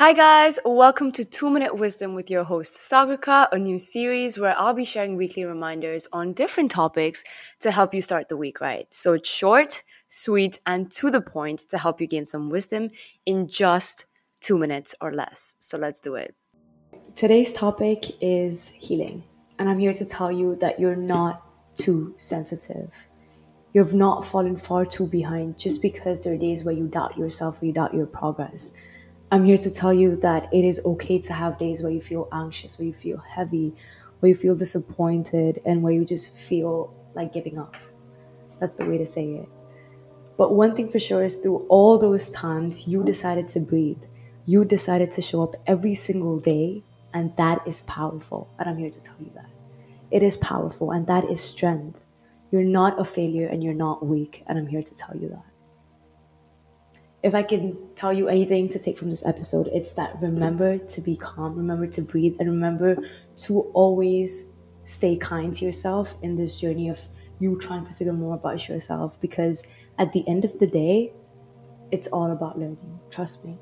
Hi, guys. Welcome to Two Minute Wisdom with your host, Sagrika, a new series where I'll be sharing weekly reminders on different topics to help you start the week right. So it's short, sweet, and to the point to help you gain some wisdom in just two minutes or less. So let's do it. Today's topic is healing, and I'm here to tell you that you're not too sensitive. You've not fallen far too behind just because there are days where you doubt yourself or you doubt your progress. I'm here to tell you that it is okay to have days where you feel anxious, where you feel heavy, where you feel disappointed, and where you just feel like giving up. That's the way to say it. But one thing for sure is through all those times, you decided to breathe. You decided to show up every single day, and that is powerful. And I'm here to tell you that. It is powerful, and that is strength. You're not a failure and you're not weak, and I'm here to tell you that if I can tell you anything to take from this episode, it's that remember to be calm, remember to breathe, and remember to always stay kind to yourself in this journey of you trying to figure more about yourself. Because at the end of the day, it's all about learning. Trust me.